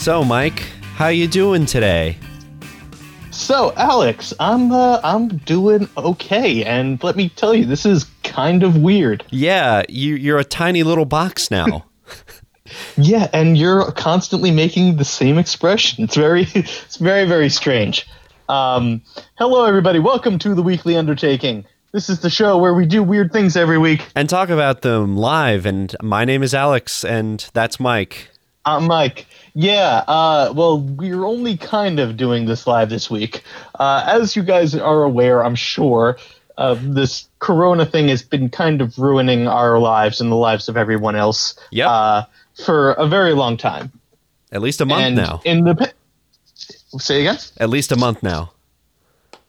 So, Mike, how you doing today? So, Alex, I'm uh, I'm doing okay, and let me tell you, this is kind of weird. Yeah, you you're a tiny little box now. Yeah, and you're constantly making the same expression. It's very it's very very strange. Um, hello, everybody. Welcome to the Weekly Undertaking. This is the show where we do weird things every week. and talk about them live. And my name is Alex, and that's Mike. I'm Mike. Yeah, uh, well, we're only kind of doing this live this week. Uh, as you guys are aware, I'm sure, uh, this Corona thing has been kind of ruining our lives and the lives of everyone else Yep. uh, for a very long time. At least a month and now. In the pa- say again, At least a month now.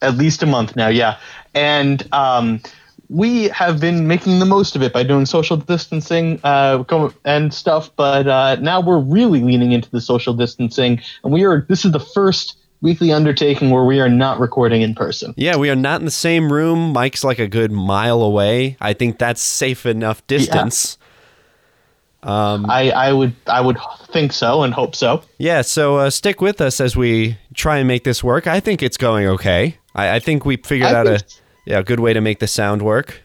at least a month now, yeah. And um, we have been making the most of it by doing social distancing uh, and stuff. But uh, now we're really leaning into the social distancing, and we are. This is the first weekly undertaking where we are not recording in person. Yeah, we are not in the same room. Mike's like a good mile away. I think that's safe enough distance. I, I would I would think so and hope so. Yeah, so uh, stick with us as we try and make this work. I think it's going okay. I, I think we figured I out a think- yeah a good way to make the sound work.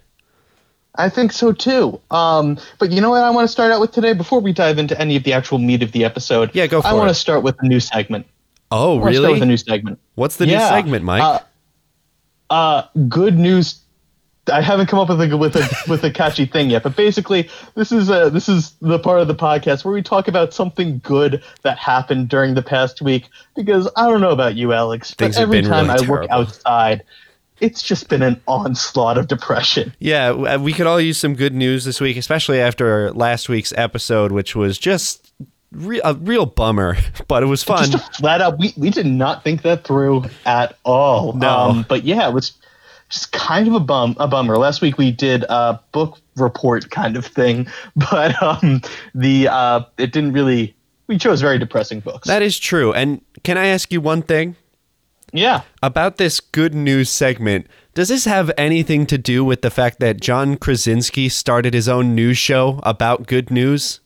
I think so too. Um, but you know what I want to start out with today before we dive into any of the actual meat of the episode. Yeah, go for I for want to start with a new segment. Oh, I wanna Start with a new segment. What's the new segment, Mike? Uh, uh, good news. I haven't come up with a with a with a catchy thing yet, but basically, this is uh this is the part of the podcast where we talk about something good that happened during the past week. Because I don't know about you, Alex, Things but every time really I terrible. outside, it's just been an onslaught of depression. yeah, uh, we could all use some good news this week, especially after last week's episode, which was just re- a real bummer, but it was fun. Just flat out, we we did not think that through at all. No. Um, but yeah, it was just kind of a bum a bummer. Last week we did a book report kind of thing, but um, the uh, it didn't really. We chose very depressing books. that is true. And can I ask you one thing? Yeah. about this good news segment, does this have anything to do with the fact that John Krasinski started his own news show about good news?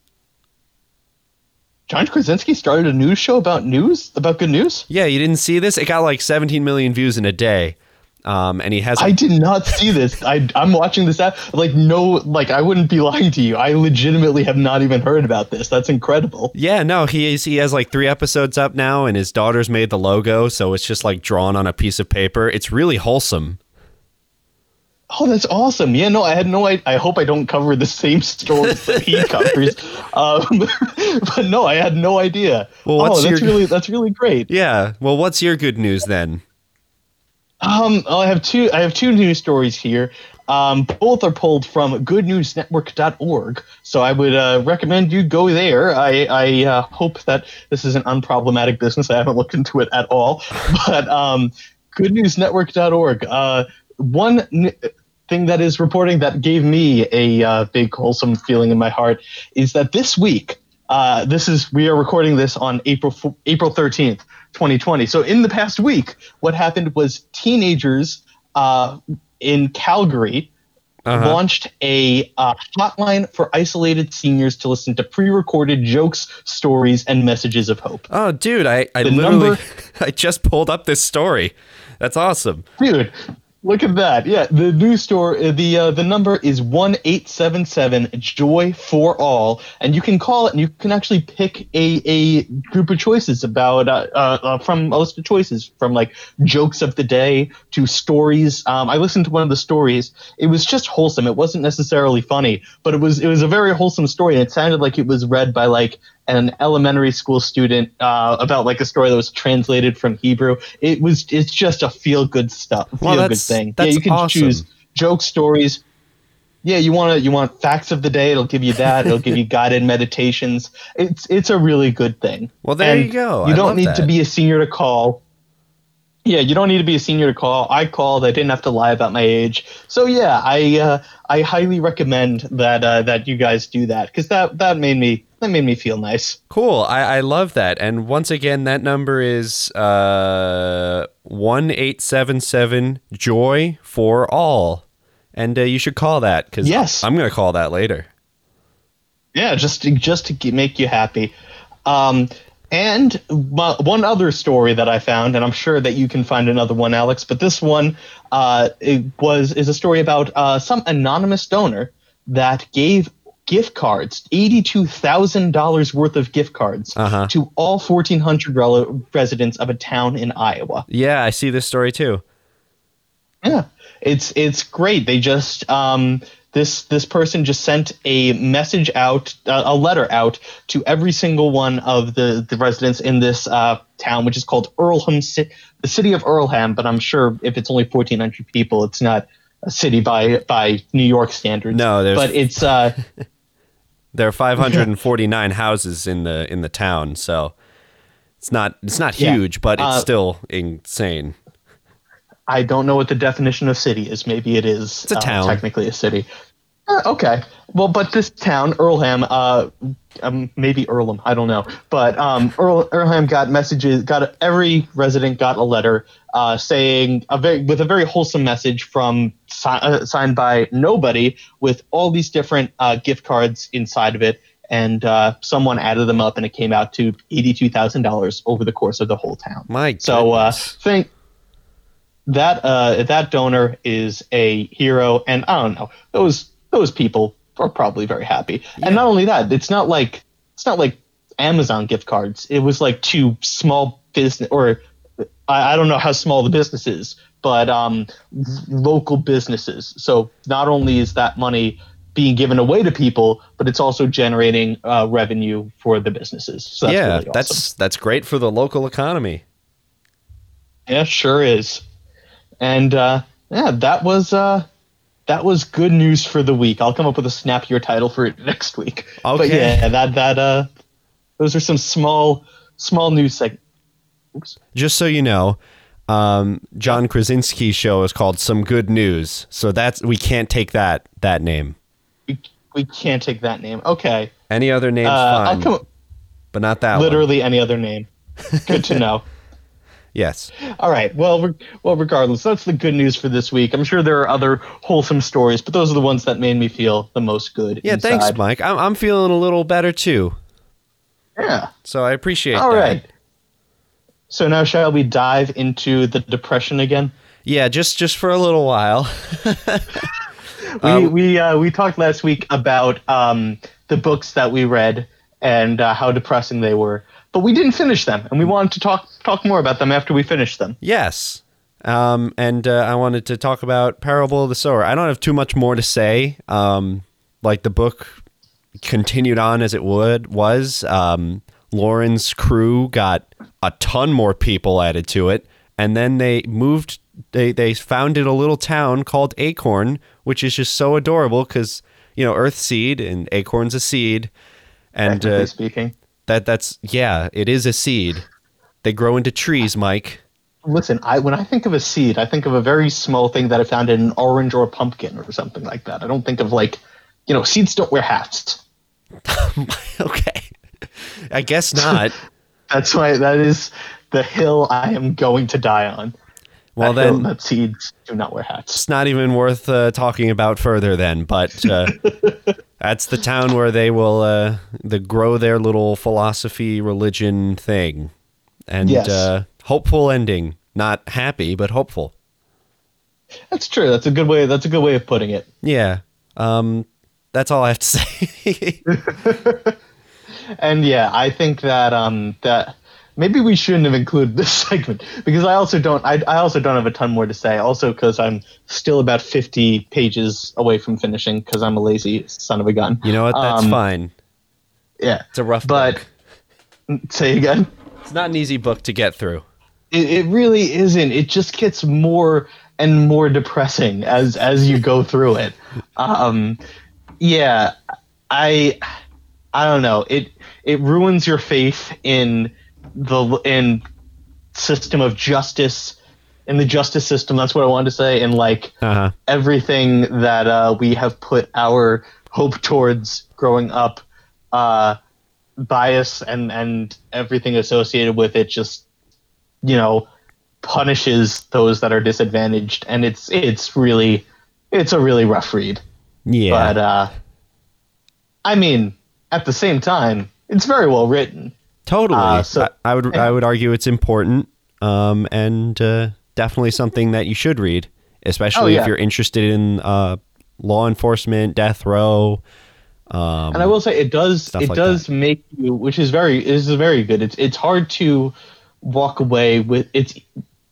John Krasinski started a news show about news about good news. Yeah, you didn't see this? It got like 17 million views in a day. Um, and he has. I did not see this. I I'm watching this app like no like I wouldn't be lying to you. I legitimately have not even heard about this. That's incredible. yeah, no, he is, he has like three episodes up now, and his daughter's made the logo, so it's just like drawn on a piece of paper. It's really wholesome. Oh, that's awesome. Yeah, no, I had no I, I hope I don't cover the same stories that he covers. Um, but no, I had no idea. Well, oh, that's your- really that's really great. Yeah. Well, what's your good news then? Um, I have two I have two news stories here. Um, both are pulled from goodnewsnetwork.org, so I would uh, recommend you go there. I, I uh, hope that this is an unproblematic business. I haven't looked into it at all, but um, goodnewsnetwork.org. Uh, one n- thing that is reporting that gave me a uh, big wholesome feeling in my heart is that this week, uh, this is we are recording this on April April thirteenth, twenty twenty. So in the past week, what happened was teenagers uh, in Calgary Uh-huh. launched a uh, hotline for isolated seniors to listen to pre-recorded jokes, stories, and messages of hope. Oh, dude, I, I The literally number- I just pulled up this story. That's awesome. Dude, look at that. Yeah, the news store, uh, the uh, the number is one eight seven seven Joy for All, and you can call it, and you can actually pick a, a group of choices about uh, uh, uh, from a list of choices from like jokes of the day to stories. Um, I listened to one of the stories. It was just wholesome. It wasn't necessarily funny, but it was it was a very wholesome story, and it sounded like it was read by like an elementary school student uh, about like a story that was translated from Hebrew. It was it's just a feel good stuff, Well, feel good thing. yeah, you can awesome. choose joke stories. Yeah, you want to you want facts of the day. It'll give you that. It'll give you guided meditations. It's it's a really good thing. Well, there And you go. You I don't need that. to be a senior to call. Yeah, you don't need to be a senior to call. I called. I didn't have to lie about my age. So yeah, I uh, I highly recommend that uh, that you guys do that because that that made me that made me feel nice. Cool. I, I love that. And once again, that number is uh one eight seven seven joy for all, and uh, you should call that because Yes. I'm gonna call that later. Yeah, just to, just to make you happy. Um, And one other story that I found, and I'm sure that you can find another one, Alex. But this one uh, it was is a story about uh, some anonymous donor that gave gift cards, eighty-two thousand dollars worth of gift cards, Uh-huh. to all fourteen hundred rel- residents of a town in Iowa. Yeah, I see this story too. Yeah, it's it's great. They just um, this this person just sent a message out, uh, a letter out to every single one of the the residents in this uh, town, which is called Earlham, the city of Earlham. But I'm sure if it's only 1,400 people, it's not a city by by New York standards. No, there's- but it's uh, There are 549 houses in the in the town, so it's not it's not Yeah. huge, but it's Uh, still insane. I don't know what the definition of city is. Maybe it is It's a uh, town. technically a city. Uh, okay. Well, but this town, Earlham, uh, um, maybe Earlham, I don't know. But um, Earl, Earlham got messages, got every resident got a letter uh, saying a very with a very wholesome message from si- uh, signed by nobody with all these different uh, gift cards inside of it. And uh, someone added them up, and it came out to eighty-two thousand dollars over the course of the whole town. My So uh, think that uh, that donor is a hero, and I don't know those those people are probably very happy. And not only that, it's not like it's not like Amazon gift cards. It was like two small business, or I, I don't know how small the business is, but um, local businesses. So not only is that money being given away to people, but it's also generating uh, revenue for the businesses. So that's yeah, really awesome. that's that's great for the local economy. Yeah, sure is. And uh, yeah, that was uh, that was good news for the week. I'll come up with a snappier title for it next week. But Okay. yeah, that that uh, those are some small small news segments. Oops. Just so you know, um, John Krasinski's show is called Some Good News, so that's we can't take that that name. We, we can't take that name. Okay. Any other name's Uh, I'll come but not that one. literally any other name. Good to know. Yes. All right. Well, re- well, regardless, that's the good news for this week. I'm sure there are other wholesome stories, but those are the ones that made me feel the most good. Yeah. Thanks. Mike. I'm I'm feeling a little better too, Yeah. so I appreciate All that. right. So now shall we dive into the depression again? Yeah, just just for a little while. We Um, we uh, we talked last week about um, the books that we read and uh, how depressing they were, but we didn't finish them, and we wanted to talk talk more about them after we finished them. Yes. Um, and uh, I wanted to talk about Parable of the Sower. I don't have too much more to say. Um, like the book continued on as it would was. Um, Lauren's crew got a ton more people added to it, and then they moved. They they founded a little town called Acorn, which is just so adorable because you know Earth seed and Acorn's a seed, and uh, speaking, that that's yeah, it is a seed. They grow into trees, Mike. listen, I when I think of a seed, I think of a very small thing that I found in an orange or a pumpkin or something like that. I don't think of like, you know, seeds don't wear hats. okay. I guess not. That's why that is the hill I am going to die on. Well, then that seeds do not wear hats. it's not even worth uh, talking about further then. But uh, that's the town where they will uh, the grow their little philosophy religion thing, and Yes. uh, hopeful ending. Not happy, but hopeful. That's true. That's a good way. That's a good way of putting it. Yeah. Um, that's all I have to say. And yeah, I think that um that maybe we shouldn't have included this segment because I also don't I, I also don't have a ton more to say. Also because I'm still about 50 pages away from finishing because I'm a lazy son of a gun. you know what? That's Um, fine. Yeah, It's a rough book. but book. say again. It's not an easy book to get through. It, it really isn't. It just gets more and more depressing as as you go through it. Um, yeah, I I don't know. It it ruins your faith in the in system of justice in the justice system. That's what I wanted to say. And like Uh huh. everything that uh, we have put our hope towards growing up, uh, bias and and everything associated with it just you know punishes those that are disadvantaged, and it's it's really it's a really rough read. Yeah. But uh, I mean, at the same time, it's very well written. Totally. Uh, so- I, I would I would argue it's important um, and uh, definitely something that you should read, especially Oh, if you're interested in uh, law enforcement, death row. Um, and I will say it does it like does make you which is very is very good. It's it's hard to walk away with it's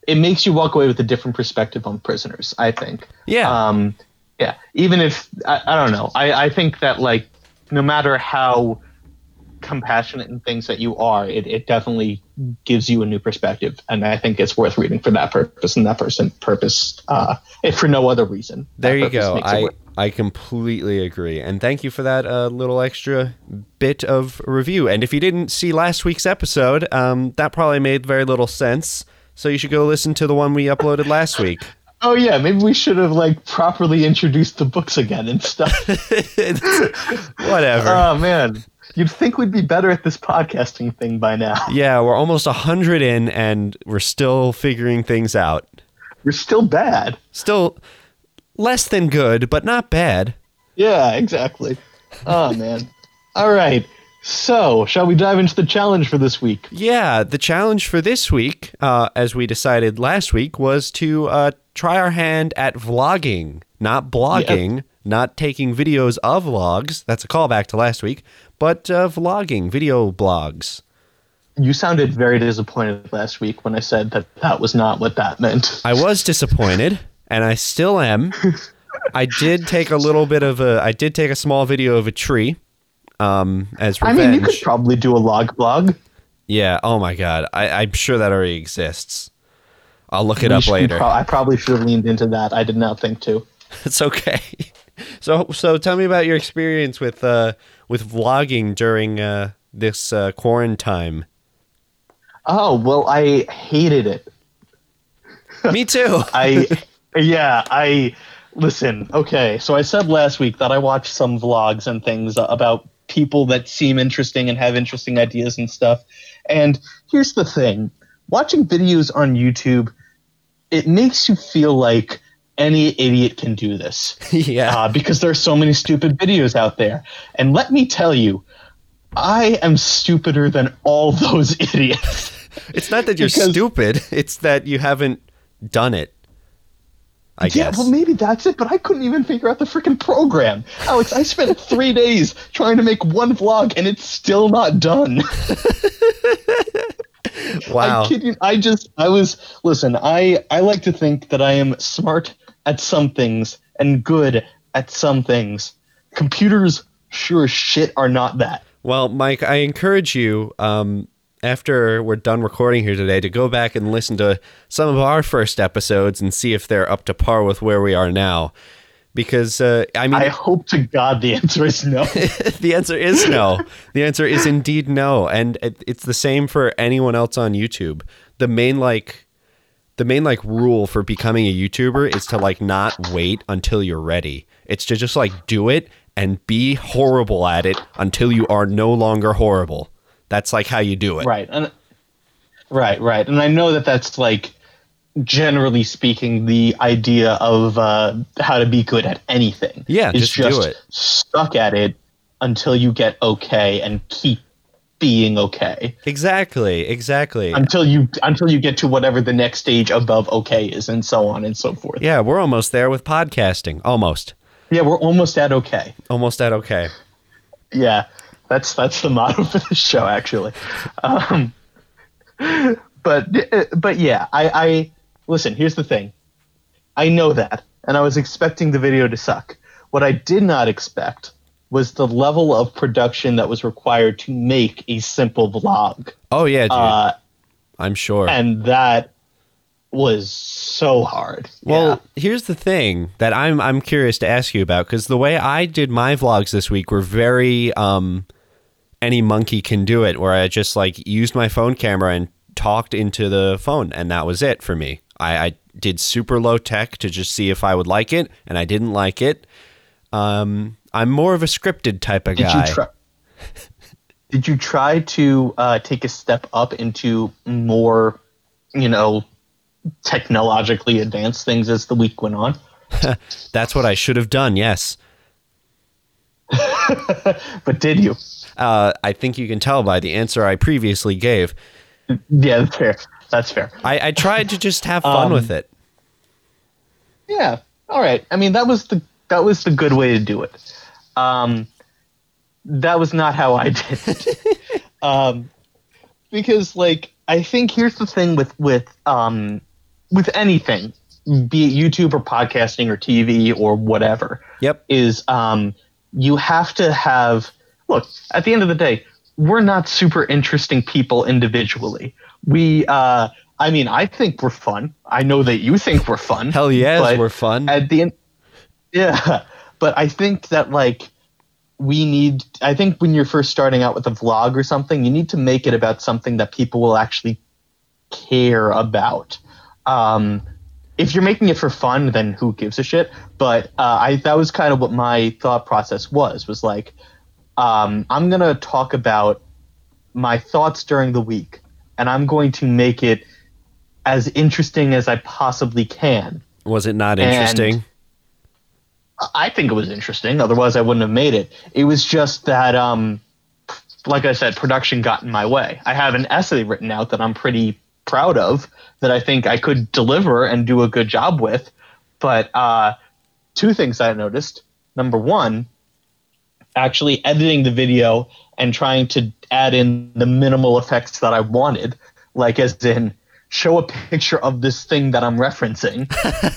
it makes you walk away with a different perspective on prisoners, I think. yeah. Um yeah. Even if I, I don't know. I, I think that like no matter how compassionate and things that you are, it, it definitely gives you a new perspective. And I think it's worth reading for that purpose and that person purpose, uh, if for no other reason. There you go. I I completely agree, and thank you for that uh, little extra bit of review. And if you didn't see last week's episode, um, that probably made very little sense. So you should go listen to the one we uploaded last week. Oh yeah, maybe we should have like properly introduced the books again and stuff. Whatever. oh man, you'd think we'd be better at this podcasting thing by now. yeah, we're almost a hundred in, and we're still figuring things out. We're still bad. Still less than good, but not bad. Yeah, exactly. Oh man. All right. So, shall we dive into the challenge for this week? Yeah, the challenge for this week, uh, as we decided last week, was to uh, try our hand at vlogging, not blogging, not taking videos of vlogs. That's a callback to last week, but uh, vlogging, video blogs. You sounded very disappointed last week when I said that that was not what that meant. I was disappointed, and I still am. I did take a little bit of a. I did take a small video of a tree, um, as revenge. I mean, you could probably do a log blog. yeah. Oh my god. I, I'm sure that already exists. I'll look it We up later. pro- I probably should have leaned into that. I did not think to. It's okay. So so tell me about your experience with uh with vlogging during uh this uh quarantine. Oh well, I hated it. Me too. I yeah, I listen. Okay, so I said last week that I watched some vlogs and things about people that seem interesting and have interesting ideas and stuff. And here's the thing: watching videos on YouTube, it makes you feel like any idiot can do this yeah. uh, because there's so many stupid videos out there. And let me tell you, I am stupider than all those idiots. It's not that you're because- stupid, it's that you haven't done it. I Yeah, guess. well, maybe that's it, but I couldn't even figure out the freaking program. Alex, I spent three days trying to make one vlog, and it's still not done. wow. I kid you. I just, I was, listen, I, I like to think that I am smart at some things and good at some things. Computers, sure as shit, are not that. Well, Mike, I encourage you um after we're done recording here today to go back and listen to some of our first episodes and see if they're up to par with where we are now. Because uh, I mean I hope to God the answer is no. the answer is no. The answer is indeed no, and it, it's the same for anyone else on YouTube. The main like the main like rule for becoming a YouTuber is to like not wait until you're ready. It's to just like do it and be horrible at it until you are no longer horrible. That's like how you do it. right and right right and i know that that's like generally speaking the idea of uh, how to be good at anything Yeah, is just do it. stuck at it until you get okay and keep being okay Exactly. Exactly. until you until you get to whatever the next stage above okay is and so on and so forth yeah, we're almost there with podcasting. Almost. yeah we're almost at okay Almost at okay. Yeah, that's that's the motto for the show, actually. Um, but but yeah, I, I listen. Here's the thing. I know that, and I was expecting the video to suck. What I did not expect was the level of production that was required to make a simple vlog, Oh yeah, uh, I'm sure. and that was so hard. Well, here's the thing that I'm I'm curious to ask you about because the way I did my vlogs this week were very um any monkey can do it where I just like used my phone camera and talked into the phone and that was it for me. I, I did super low tech to just see if I would like it and I didn't like it. Um I'm more of a scripted type of Did guy. you try? Did you try to uh, take a step up into more, you know, technologically advanced things as the week went on? That's what I should have done. Yes. But did you? Uh, I think you can tell by the answer I previously gave. Yeah, that's fair. That's fair. I, I tried to just have fun Um, with it. Yeah. All right. I mean, that was the that was the good way to do it. Um, that was not how I did it. um, because like I think here's the thing with with um with anything, be it YouTube or podcasting or TV or whatever, Yep. is um you have to have look at the end of the day we're not super interesting people individually we uh i mean i think we're fun i know that you think we're fun Hell yes, we're fun. at the end yeah but i think that like we need i think when you're first starting out with a vlog or something you need to make it about something that people will actually care about. Um if you're making it for fun then who gives a shit? But uh, i that was kind of what my thought process was was like um, i'm going to talk about my thoughts during the week and i'm going to make it as interesting as i possibly can. Was it not and- interesting? I think it was interesting. Otherwise, I wouldn't have made it. It was just that, um, like I said, production got in my way. I have an essay written out that I'm pretty proud of that I think I could deliver and do a good job with. But uh, two things I noticed. Number one, actually editing the video and trying to add in the minimal effects that I wanted, like as in show a picture of this thing that I'm referencing.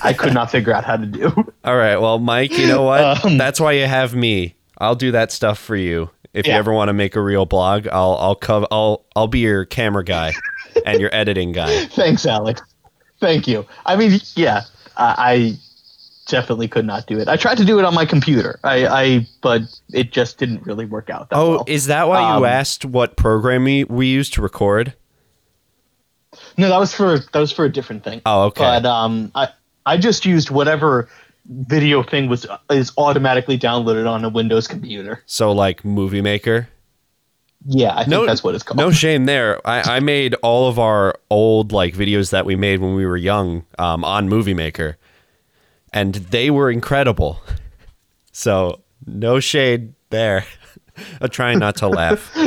I could not figure out how to do. All right. Well, Mike, you know what? Um, That's why you have me. I'll do that stuff for you. If you ever want to make a real blog, I'll I'll cover I'll I'll be your camera guy and your editing guy. Thanks, Alex. Thank you. I mean, yeah, I, I definitely could not do it. I tried to do it on my computer. I, I but it just didn't really work out. That Oh, well. is that why you Um, asked what program we, we use to record? No, that was for that was for a different thing. Oh, okay. But um, I I just used whatever video thing was is automatically downloaded on a Windows computer. So like Movie Maker. Yeah, I think No, that's what it's called. No shame there. I, I made all of our old like videos that we made when we were young um, on Movie Maker, and they were incredible. So no shade there. I'm trying not to laugh.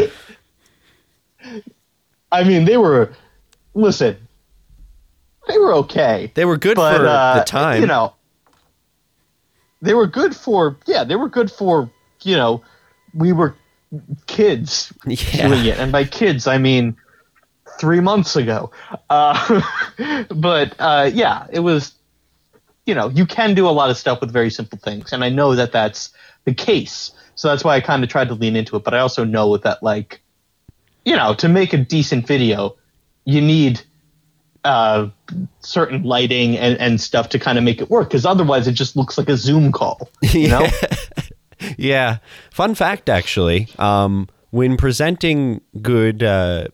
I mean, they were listen. They were okay. They were good but for uh, the time. You know, they were good for yeah, they were good for you know, we were kids Yeah. doing it, and by kids I mean three months ago. Uh, but uh, yeah, it was. You know, you can do a lot of stuff with very simple things, and I know that that's the case. So that's why I kind of tried to lean into it. But I also know that, like, you know, to make a decent video, you need uh, certain lighting and, and stuff to kind of make it work because otherwise it just looks like a Zoom call. You know? Yeah. Fun fact, actually, um, when presenting good, uh,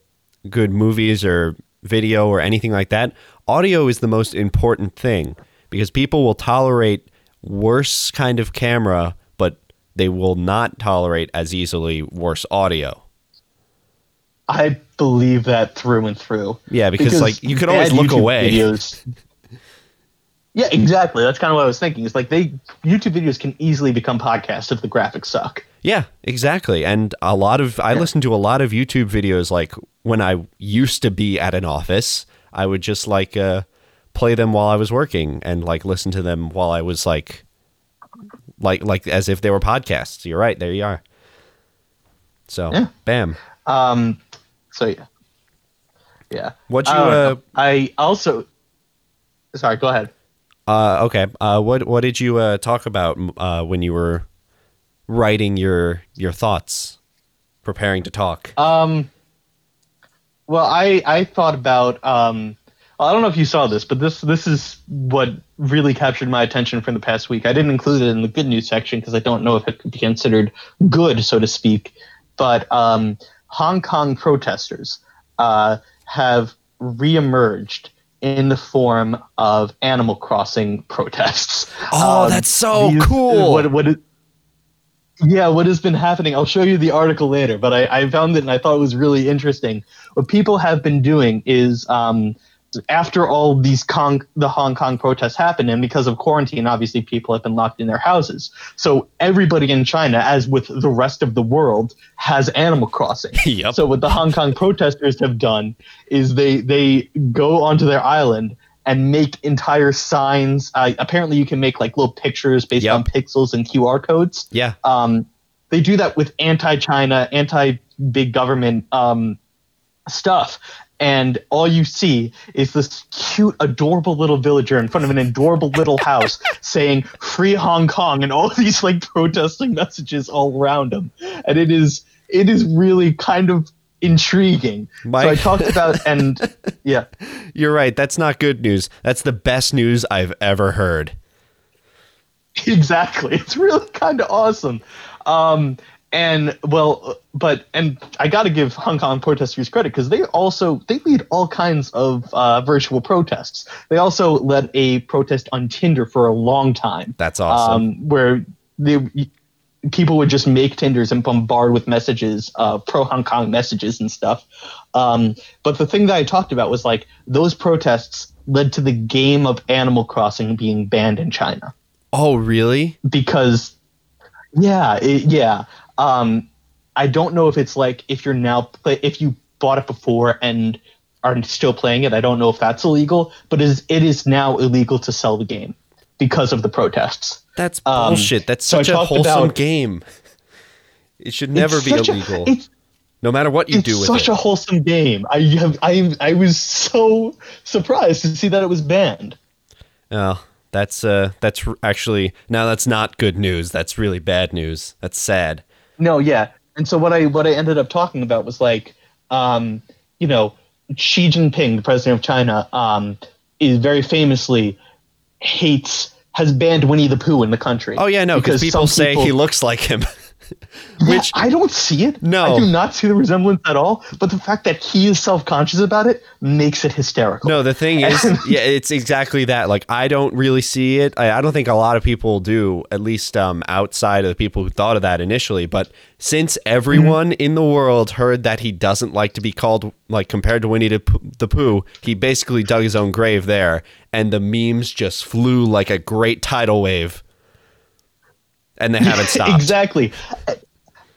good movies or video or anything like that, audio is the most important thing because people will tolerate worse kind of camera, but they will not tolerate as easily worse audio. I believe that through and through. Yeah, because, like, you could always look YouTube away. Videos, yeah, exactly. That's kind of what I was thinking. It's like they YouTube videos can easily become podcasts if the graphics suck. Yeah, exactly. And a lot of I listen to a lot of YouTube videos like when I used to be at an office, I would just like uh play them while I was working and like listen to them while I was like like like as if they were podcasts. You're right, there you are. So, Yeah. bam. Um, so yeah, yeah. What'd you, don't uh, I also. Sorry, go ahead. Uh okay. Uh what what did you uh talk about uh when you were writing your your thoughts preparing to talk? Um, well, I I thought about um, I don't know if you saw this, but this this is what really captured my attention from the past week. I didn't include it in the good news section because I don't know if it could be considered good, so to speak. But um, Hong Kong protesters uh, have reemerged in the form of Animal Crossing protests. Oh, Um, that's so these- cool. What yeah, what has been happening? I'll show you the article later, but I, I found it and I thought it was really interesting. What people have been doing is um, after all these Kong, the Hong Kong protests happened, and because of quarantine, obviously people have been locked in their houses. So everybody in China, as with the rest of the world, has Animal Crossing. Yep. So what the Hong Kong protesters have done is they they go onto their island and make entire signs. Uh, apparently, you can make like little pictures based Yep. on pixels and QR codes. Yeah. Um, they do that with anti-China, anti-big government um, stuff. And all you see is this cute, adorable little villager in front of an adorable little house saying "Free Hong Kong" and all these like protesting messages all around him. And it is it is really kind of intriguing. So I talked about and yeah. You're right. That's not good news. That's the best news I've ever heard. exactly it's really kind of awesome um and well but and i gotta give hong kong protesters credit because they also they lead all kinds of uh, virtual protests. They also led a protest on tinder for a long time. That's awesome. um, where they people would just make tinders and bombard with messages uh, pro hong kong messages and stuff. Um, but the thing that i talked about was like those protests led to the game of animal crossing being banned in china. Oh, really? because yeah it, yeah um i don't know if it's like if you're now play, if you bought it before and are still playing it i don't know if that's illegal but it is, it is now illegal to sell the game because of the protests That's Um, bullshit. That's so such a wholesome about- game. It should never be such a- illegal, it's no matter what you do with such it. a wholesome game i have i i was so surprised to see that it was banned Oh, that's uh, that's actually now that's not good news. That's really bad news. That's sad. No, yeah. And so what I what I ended up talking about was like, um, you know, Xi Jinping, the president of China, um, is very famously hates has banned Winnie the Pooh in the country. Oh yeah, no, because people say people- he looks like him. Yeah, Which I don't see it. No. I do not see the resemblance at all. But the fact that he is self conscious about it makes it hysterical. no, the thing is, yeah, it's exactly that. Like I don't really see it. I, I don't think a lot of people do, at least um, outside of the people who thought of that initially. But since everyone Mm-hmm. in the world heard that he doesn't like to be called like compared to Winnie the Pooh, he basically dug his own grave there, and the memes just flew like a great tidal wave, and they haven't stopped. exactly.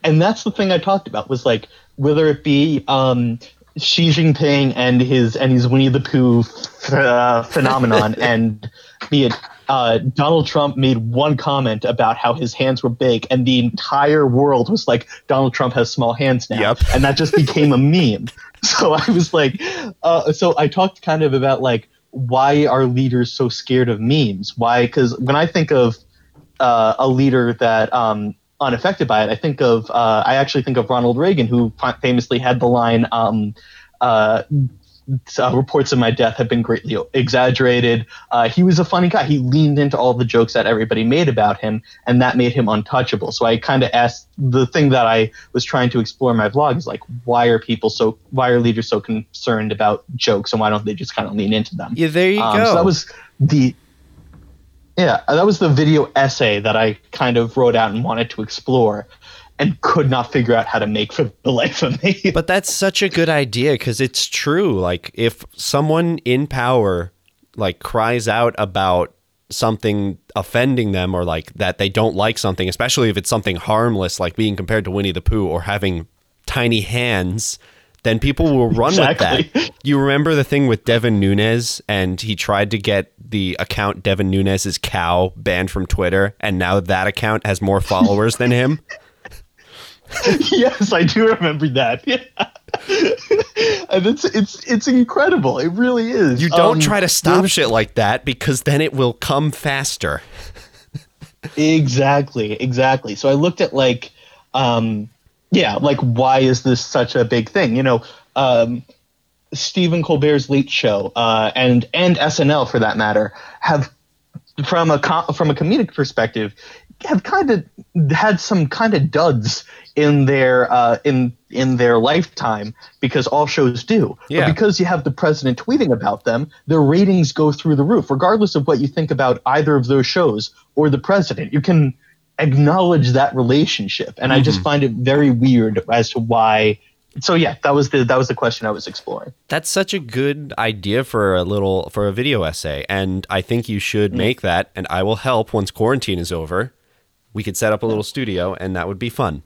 And that's the thing I talked about was like whether it be um, Xi Jinping and his and his Winnie the Pooh uh, phenomenon, and be it uh, Donald Trump made one comment about how his hands were big, and the entire world was like Donald Trump has small hands now, Yep. and that just became a meme. So I was like, uh, so I talked kind of about like why are leaders so scared of memes? Why? Because when I think of uh, a leader that um, unaffected by it. I think of uh, I actually think of Ronald Reagan, who famously had the line, um, uh, uh, "Reports of my death have been greatly exaggerated." Uh, he was a funny guy. He leaned into all the jokes that everybody made about him, and that made him untouchable. So I kind of asked the thing that I was trying to explore in my vlog is like, why are people so? Why are leaders so concerned about jokes, and why don't they just kind of lean into them? Yeah, there you Um, go. So that was the yeah, that was the video essay that I kind of wrote out and wanted to explore, and could not figure out how to make for the life of me. But that's such a good idea because it's true. Like if someone in power like cries out about something offending them or like that they don't like something, especially if it's something harmless like being compared to Winnie the Pooh or having tiny hands, then people will run with Exactly. that. You remember the thing with Devin Nunes and he tried to get the account Devin Nunes's cow banned from Twitter and now that account has more followers than him? yes, I do remember that. Yeah. and it's it's it's incredible. It really is. You don't Um, try to stop shit like that because then it will come faster. Exactly, exactly. So I looked at like, um, yeah, like why is this such a big thing? You know, um, Stephen Colbert's Late Show uh, and and SNL for that matter have, from a com- from a comedic perspective, have kind of had some kind of duds in their uh, in in their lifetime because all shows do. Yeah. But because you have the president tweeting about them, their ratings go through the roof, regardless of what you think about either of those shows or the president. You can acknowledge that relationship, and I just find it very weird as to why so yeah, that was the that was the question I was exploring. That's such a good idea for a little for a video essay, and I think you should make that. And I will help once quarantine is over. We could set up a little studio, and that would be fun.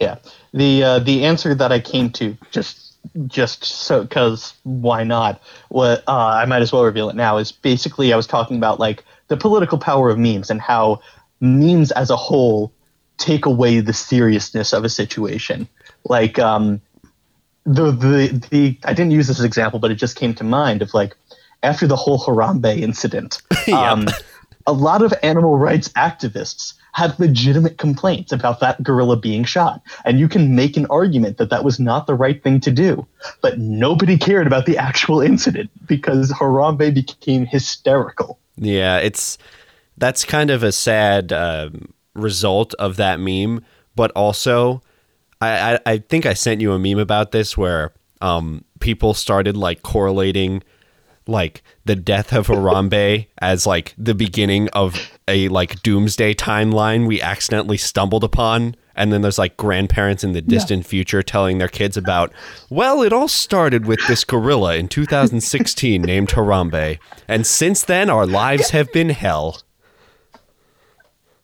Yeah. The uh, the answer that I came to just just so because why not? What uh, I might as well reveal it now is basically I was talking about like the political power of memes and how memes as a whole take away the seriousness of a situation. Like um, the the the I didn't use this as an example, but it just came to mind of like after the whole Harambe incident. Um, a lot of animal rights activists had legitimate complaints about that gorilla being shot. And you can make an argument that that was not the right thing to do. But nobody cared about the actual incident because Harambe became hysterical. Yeah, it's that's kind of a sad um, result of that meme, but also I, I, I think I sent you a meme about this where um, people started like correlating like the death of Harambe as like the beginning of a like doomsday timeline we accidentally stumbled upon. And then there's like grandparents in the distant future telling their kids about well it all started with this gorilla in 2016 named Harambe. And since then our lives have been hell.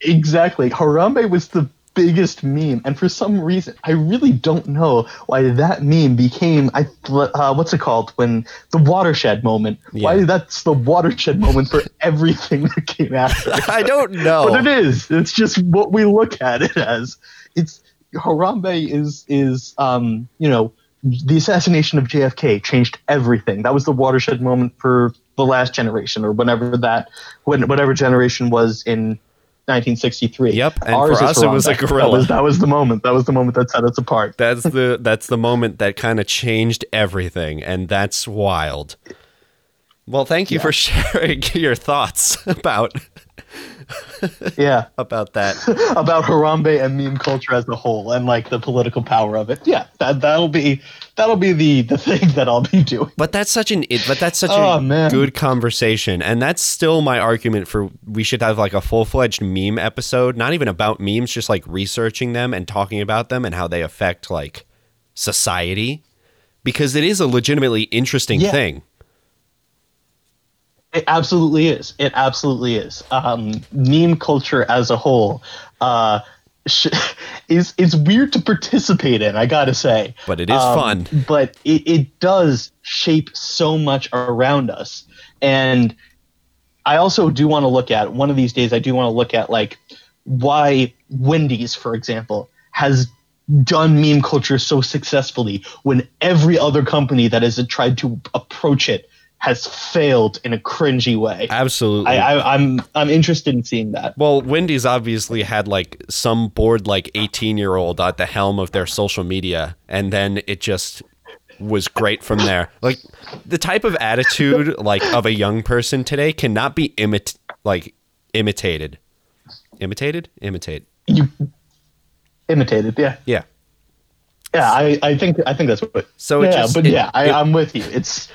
Exactly. Harambe was the biggest meme, and for some reason, I really don't know why that meme became I uh, what's it called when the watershed moment. Why that's the watershed moment for everything that came after. I don't know But it is. It's just what we look at it as. It's Harambe is is um you know the assassination of JFK changed everything. That was the watershed moment for the last generation or whenever that when whatever generation was in 1963. Yep, and Ours for us it was a Harambe. That gorilla. was, that was the moment. That was the moment that set us apart. That's the that's the moment that kind of changed everything, and that's wild. Well, thank you for sharing your thoughts about Yeah, about that. about Harambe and meme culture as a whole, and like the political power of it. Yeah, that that'll be that'll be the the thing that I'll be doing. But that's such an it, but that's such Oh, a man. good conversation, and that's still my argument for we should have like a full fledged meme episode, not even about memes, just like researching them and talking about them and how they affect like society, because it is a legitimately interesting Yeah. thing. It absolutely is. It absolutely is. Um, meme culture as a whole uh, sh- is is weird to participate in. I gotta say, But it is Um, fun. But it, it does shape so much around us, and I also do want to look at one of these days. I do want to look at like why Wendy's, for example, has done meme culture so successfully when every other company that has tried to approach it has failed in a cringy way. Absolutely. I, I, I'm I'm interested in seeing that. Well, Wendy's obviously had like some bored like 18 year old at the helm of their social media, and then it just was great from there. Like the type of attitude like of a young person today cannot be imit like imitated. Imitated? Imitate. You imitated, yeah, Yeah. yeah. I, I think I think that's what. So it yeah, just- but it- yeah, I, it- I'm with you. It's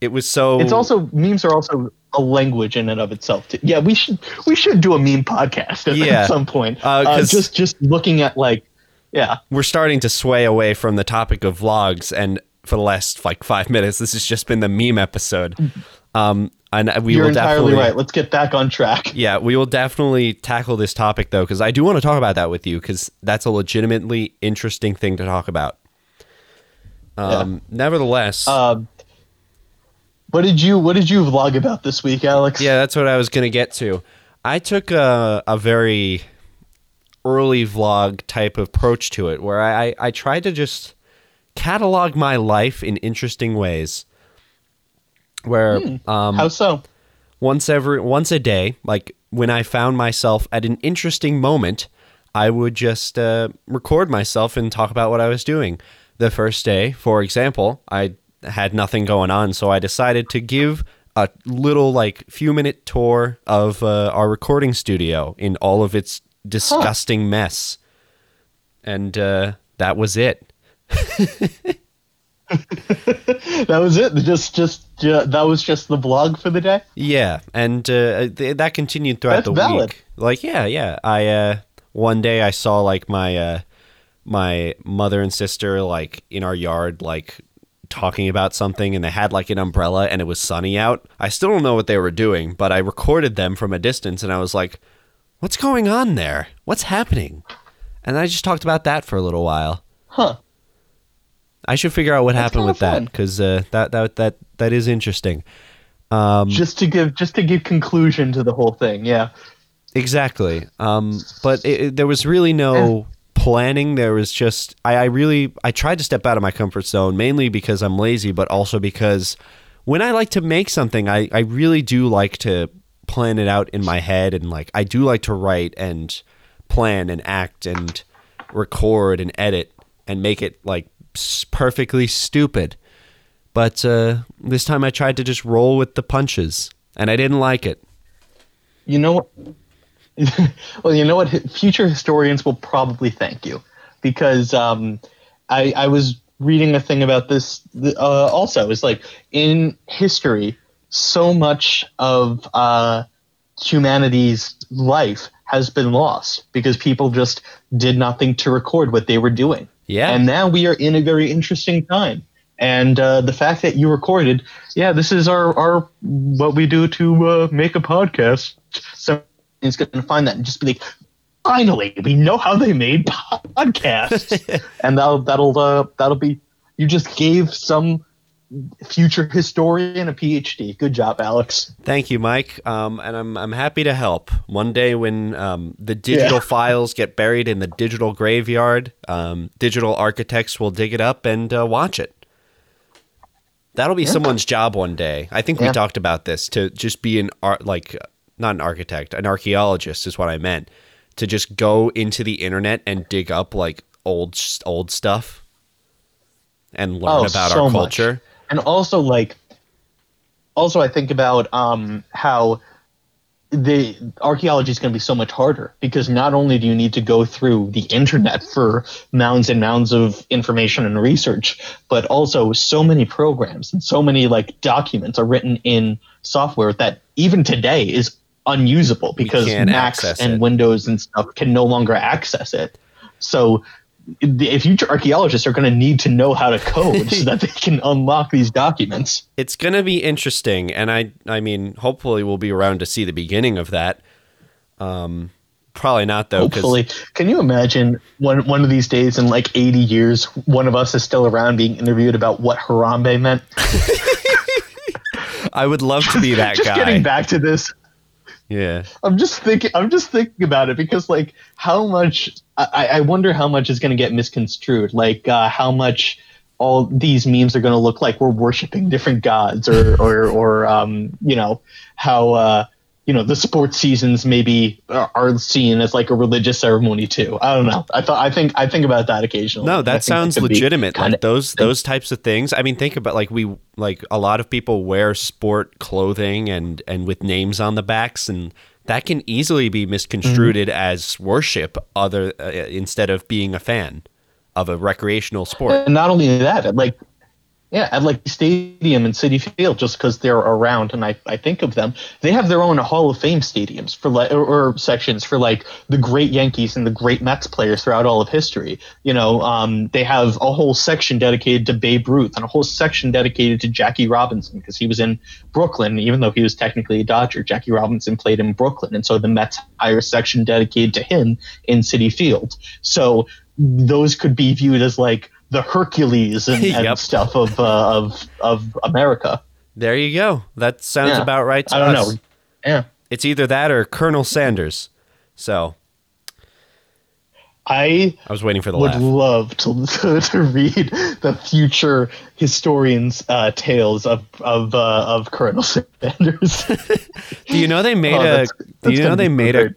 It was so it's also memes are also a language in and of itself. Too. Yeah, we should we should do a meme podcast at, Yeah. at some point. Uh, Uh, just just looking at like, yeah, we're starting to sway away from the topic of vlogs and for the last like 5 minutes this has just been the meme episode. Um and we you're will entirely right. Let's get back on track. Yeah, we will definitely tackle this topic though, because I do want to talk about that with you, because that's a legitimately interesting thing to talk about. Um, Nevertheless, Um, what did you What did you vlog about this week, Alex? yeah, that's what I was gonna get to. I took a, a very early vlog type approach to it, where I, I, I tried to just catalog my life in interesting ways. Where um, How so? once every once a day like when i found myself at an interesting moment i would just uh, record myself and talk about what i was doing the first day for example i had nothing going on so i decided to give a little like few minute tour of uh, our recording studio in all of its disgusting mess and uh, that was it That was it. Just just ju- that was just the vlog for the day. Yeah, and uh, th- that continued throughout That's the valid. week. Like, yeah, yeah. I uh, one day I saw like my uh, my mother and sister like in our yard like talking about something and they had like an umbrella and it was sunny out. I still don't know what they were doing, but I recorded them from a distance and I was like, "What's going on there? What's happening?" And I just talked about that for a little while. Huh. I should figure out what happened kinda with that because uh, that that that that is interesting. Um, Just to give just to give conclusion to the whole thing. Yeah. Exactly. Um, but it, it- there was really no planning. There was just I, I really I tried to step out of my comfort zone mainly because I'm lazy, but also because when I like to make something, I, I really do like to plan it out in my head and like I do like to write and plan and act and record and edit and make it like perfectly stupid. But uh, this time I tried to just roll with the punches and I didn't like it. You know what? well, you know what? Future historians will probably thank you because um, I, I was reading a thing about this uh, also. It's like in history, so much of uh, humanity's life has been lost because people just did nothing to record what they were doing. Yeah. And now we are in a very interesting time. And uh, the fact that you recorded, yeah, this is our, our what we do to uh, make a podcast. So it's going to find that and just be like, finally, we know how they made podcasts, and that'll that'll uh, that'll be. You just gave some future historian a PhD. Good job, Alex. Thank you, Mike. Um, and I'm I'm happy to help. One day when um, the digital Yeah. files get buried in the digital graveyard, um, digital architects will dig it up and uh, watch it. That'll be someone's job one day. I think we talked about this to just be an art like not an architect, an archaeologist is what I meant. To just go into the internet and dig up like old old stuff and learn Oh, about so our much. culture. and also like also i think about um how the archaeology is going to be so much harder because not only do you need to go through the internet for mounds and mounds of information and research but also so many programs and so many like documents are written in software that even today is unusable because macs and it. windows and stuff can no longer access it so the future archaeologists are going to need to know how to code so that they can unlock these documents. it's gonna be interesting and i i mean hopefully we'll be around to see the beginning of that um probably not though Hopefully, can you imagine one one of these days in like 80 years, one of us is still around being interviewed about what Harambe meant? i would love to be that just guy getting back to this, yeah I'm just thinking. I'm just thinking about it because like how much I, I wonder how much is going to get misconstrued. Like uh, how much all these memes are going to look like we're worshiping different gods, or or or um, you know how uh, you know the sports seasons maybe are, are seen as like a religious ceremony too. I don't know. I thought I think I think about that occasionally. no that sounds legitimate like those those types of things i mean think about like we like a lot of people wear sport clothing and and with names on the backs and that can easily be misconstrued Mm-hmm. as worship other uh, instead of being a fan of a recreational sport And not only that, like yeah, at like Stadium and Citi Field, just because they're around, and I, I think of them, they have their own Hall of Fame stadiums for like or, or sections for like the great Yankees and the great Mets players throughout all of history. You know, um, they have a whole section dedicated to Babe Ruth and a whole section dedicated to Jackie Robinson because he was in Brooklyn, even though he was technically a Dodger. Jackie Robinson played in Brooklyn, and so the Mets hire a section dedicated to him in Citi Field. So those could be viewed as like the Hercules and, and stuff of uh, of of America. there you go that sounds Yeah. about right to I don't us. know. Yeah, it's either that or colonel sanders so I i was waiting for the would laugh love to, to to read the future historians' uh, tales of of uh, of Colonel Sanders. Do you know they made Oh, a? that's- Do you know they made a?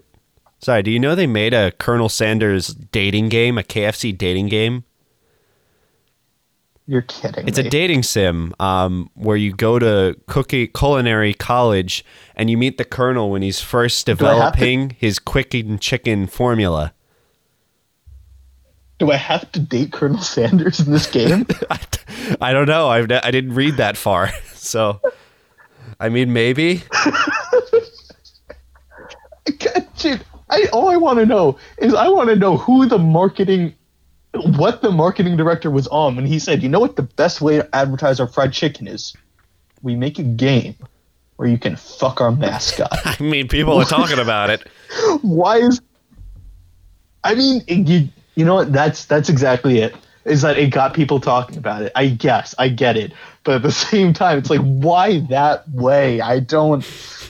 Sorry, do you know they made a Colonel Sanders dating game, a KFC dating game? You're kidding. It's a dating sim um, where you go to cookie culinary college and you meet the Colonel when he's first have to- developing his quicken chicken formula. Do I have to date Colonel Sanders in this game? I, I don't know. I've, I didn't read that far, so I mean maybe. God, Dude, I all I want to know is I want to know who the marketing what the marketing director was on when he said, "You know what the best way to advertise our fried chicken is? We make a game where you can fuck our mascot." I mean, people are talking about it. Why is? I mean, it- you you know what? That's that's exactly it. Is that it got people talking about it? I guess I get it, but at the same time, it's like why that way? I don't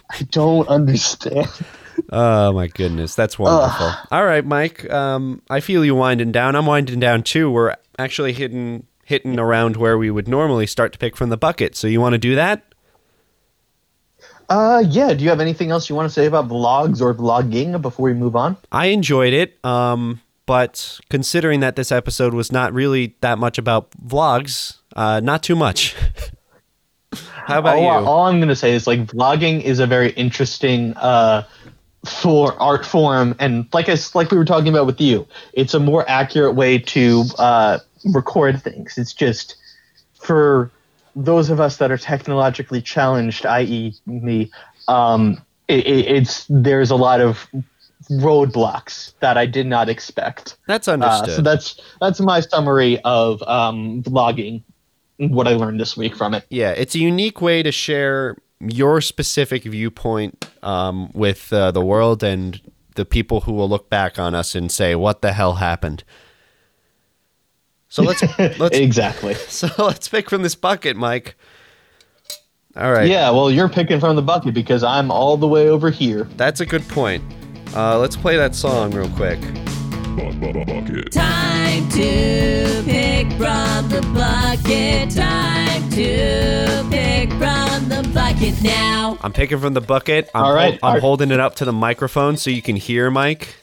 I don't understand. Oh my goodness, that's wonderful. All right, Mike. Um, I feel you winding down. I'm winding down too. We're actually hitting hitting around where we would normally start to pick from the bucket. So you want to do that? Uh, yeah. Do you have anything else you want to say about vlogs or vlogging before we move on? I enjoyed it. Um, but considering that this episode was not really that much about vlogs, uh, not too much. How about all, you? all I'm gonna say is like vlogging is a very interesting uh for art form and like I like we were talking about with you, it's a more accurate way to uh record things. It's just for those of us that are technologically challenged, i.e., me, um, it, it, it's there's a lot of roadblocks that I did not expect. That's Uh, understood. so that's that's my summary of um, vlogging, what I learned this week from it. Yeah, it's a unique way to share your specific viewpoint um, with uh, the world and the people who will look back on us and say, "What the hell happened?" So let's let's exactly. so let's pick from this bucket, Mike. All right, Yeah, well, you're picking from the bucket because I'm all the way over here. that's a good point. Uh, let's play that song real quick. Bucket. Time to pick from the bucket. Time to pick from the bucket now. I'm picking from the bucket. I'm, All right, I'm Art- holding it up to the microphone so you can hear, Mike.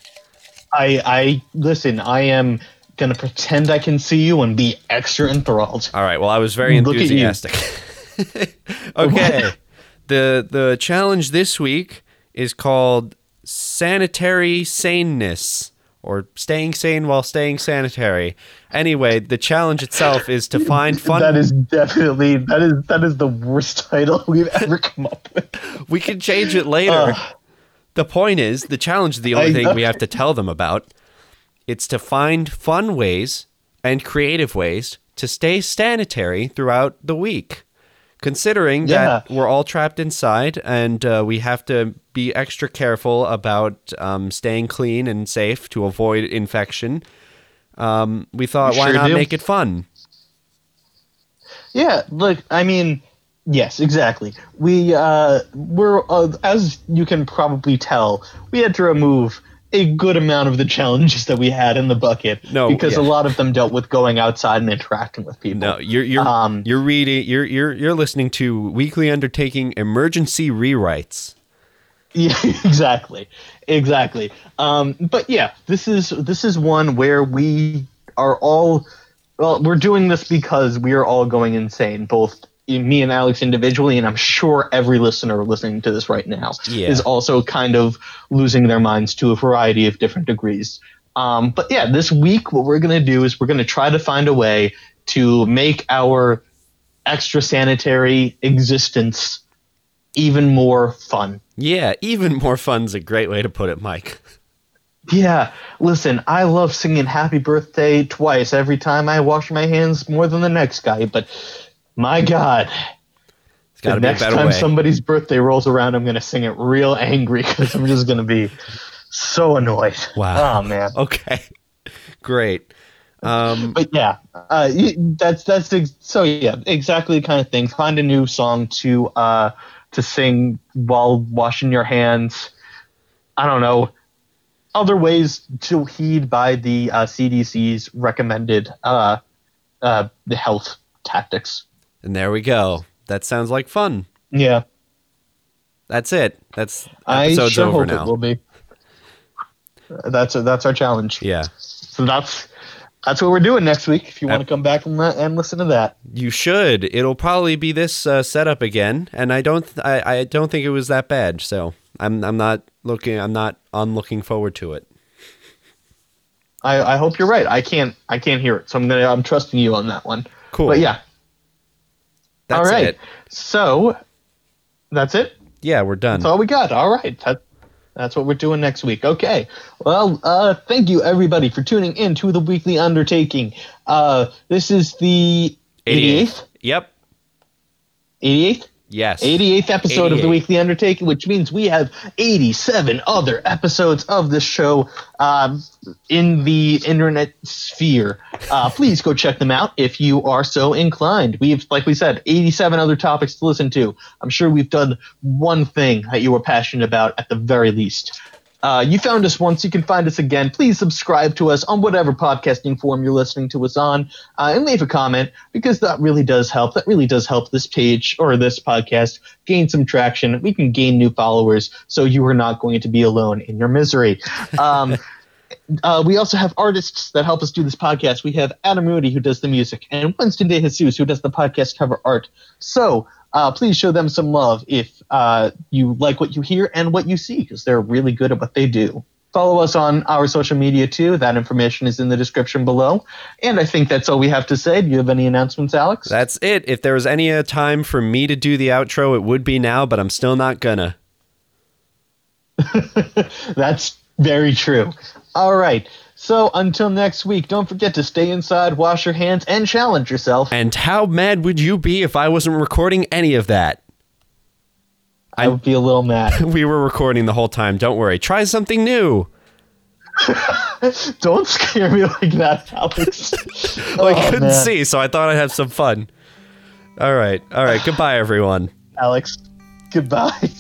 I, I listen. I am gonna pretend I can see you and be extra enthralled. All right. Well, I was very Look at you. enthusiastic. okay. the The challenge this week is called sanitary saneness or staying sane while staying sanitary. Anyway, the challenge itself is to find fun. That is definitely that is that is the worst title we've ever come up with. we can change it later. Ugh. the point is, the challenge is the only I thing know. we have to tell them about. It's to find fun ways and creative ways to stay sanitary throughout the week. Considering that we're all trapped inside and uh, we have to be extra careful about um, staying clean and safe to avoid infection, um, we thought, We why sure not do. make it fun? Yeah, look, I mean, yes, exactly. We uh, we're uh, as you can probably tell, we had to remove a good amount of the challenges that we had in the bucket No, because a lot of them dealt with going outside and interacting with people. No, you're you're Um, you're reading you're you're you're listening to Weekly Undertaking Emergency Rewrites. Yeah, exactly, exactly. Um, but yeah, this is this is one where we are all well. We're doing this because we are all going insane, both me and Alex individually, and I'm sure every listener listening to this right now Yeah. is also kind of losing their minds to a variety of different degrees. Um, but yeah, this week what we're gonna do is we're gonna try to find a way to make our extra sanitary existence even more fun. Yeah, even more fun's a great way to put it, Mike. Yeah, listen, I love singing happy birthday twice every time I wash my hands more than the next guy, but my God, the to be a next better time way. somebody's birthday rolls around, I'm going to sing it real angry because I'm just going to be so annoyed. Wow. Oh, man. Okay, great. Um, But yeah, uh, that's that's ex- so yeah, exactly the kind of thing. Find a new song to uh, to sing while washing your hands. I don't know other ways to heed by the uh, CDC's recommended uh, uh, the health tactics. and there we go. That sounds like fun. Yeah, That's it. That's I sure over hope now. it will be. That's that's our challenge. Yeah, So that's that's what we're doing next week. If you want to come back and, and listen to that. you should. It'll probably be this uh, setup again, and I don't. Th- I, I don't think it was that bad. So I'm. I'm not looking. I'm not on looking forward to it. I, I hope you're right. I can't I can't hear it, so I'm gonna I'm trusting you on that one. Cool. But yeah, That's all right. it. So that's it. Yeah, we're done. That's all we got. All right. That, That's what we're doing next week. Okay. Well, uh, thank you everybody for tuning in to the weekly undertaking. Uh, this is the 88th. Yep. 88th. Yes. 88th episode of the 88. Weekly Undertaking, which means we have 87 other episodes of this show um, in the internet sphere. Uh, please go check them out if you are so inclined. We've, like we said, 87 other topics to listen to. I'm sure we've done one thing that you were passionate about at the very least. Uh, you found us once, you can find us again. Please subscribe to us on whatever podcasting form you're listening to us on, uh, and leave a comment because that really does help. That really does help this page or this podcast gain some traction. We can gain new followers, so you are not going to be alone in your misery. Um, uh, we also have artists that help us do this podcast. We have Adam Rudy, who does the music, and Winston De Jesus, who does the podcast cover art. So uh, please show them some love if uh, you like what you hear and what you see, because they're really good at what they do. Follow us on our social media too. That information is in the description below. And I think that's all we have to say. Do you have any announcements, Alex? That's it. If there was any uh, time for me to do the outro, it would be now, but I'm still not gonna. That's very true. All right. So until next week, don't forget to stay inside, wash your hands, and challenge yourself. And how mad would you be if I wasn't recording any of that? I would be a little mad. We were recording the whole time. Don't worry. Try something new. don't scare me like that, Alex. Well, I Oh, couldn't man. see, so I thought I'd have some fun. All right. All right. Goodbye, everyone. Alex, goodbye.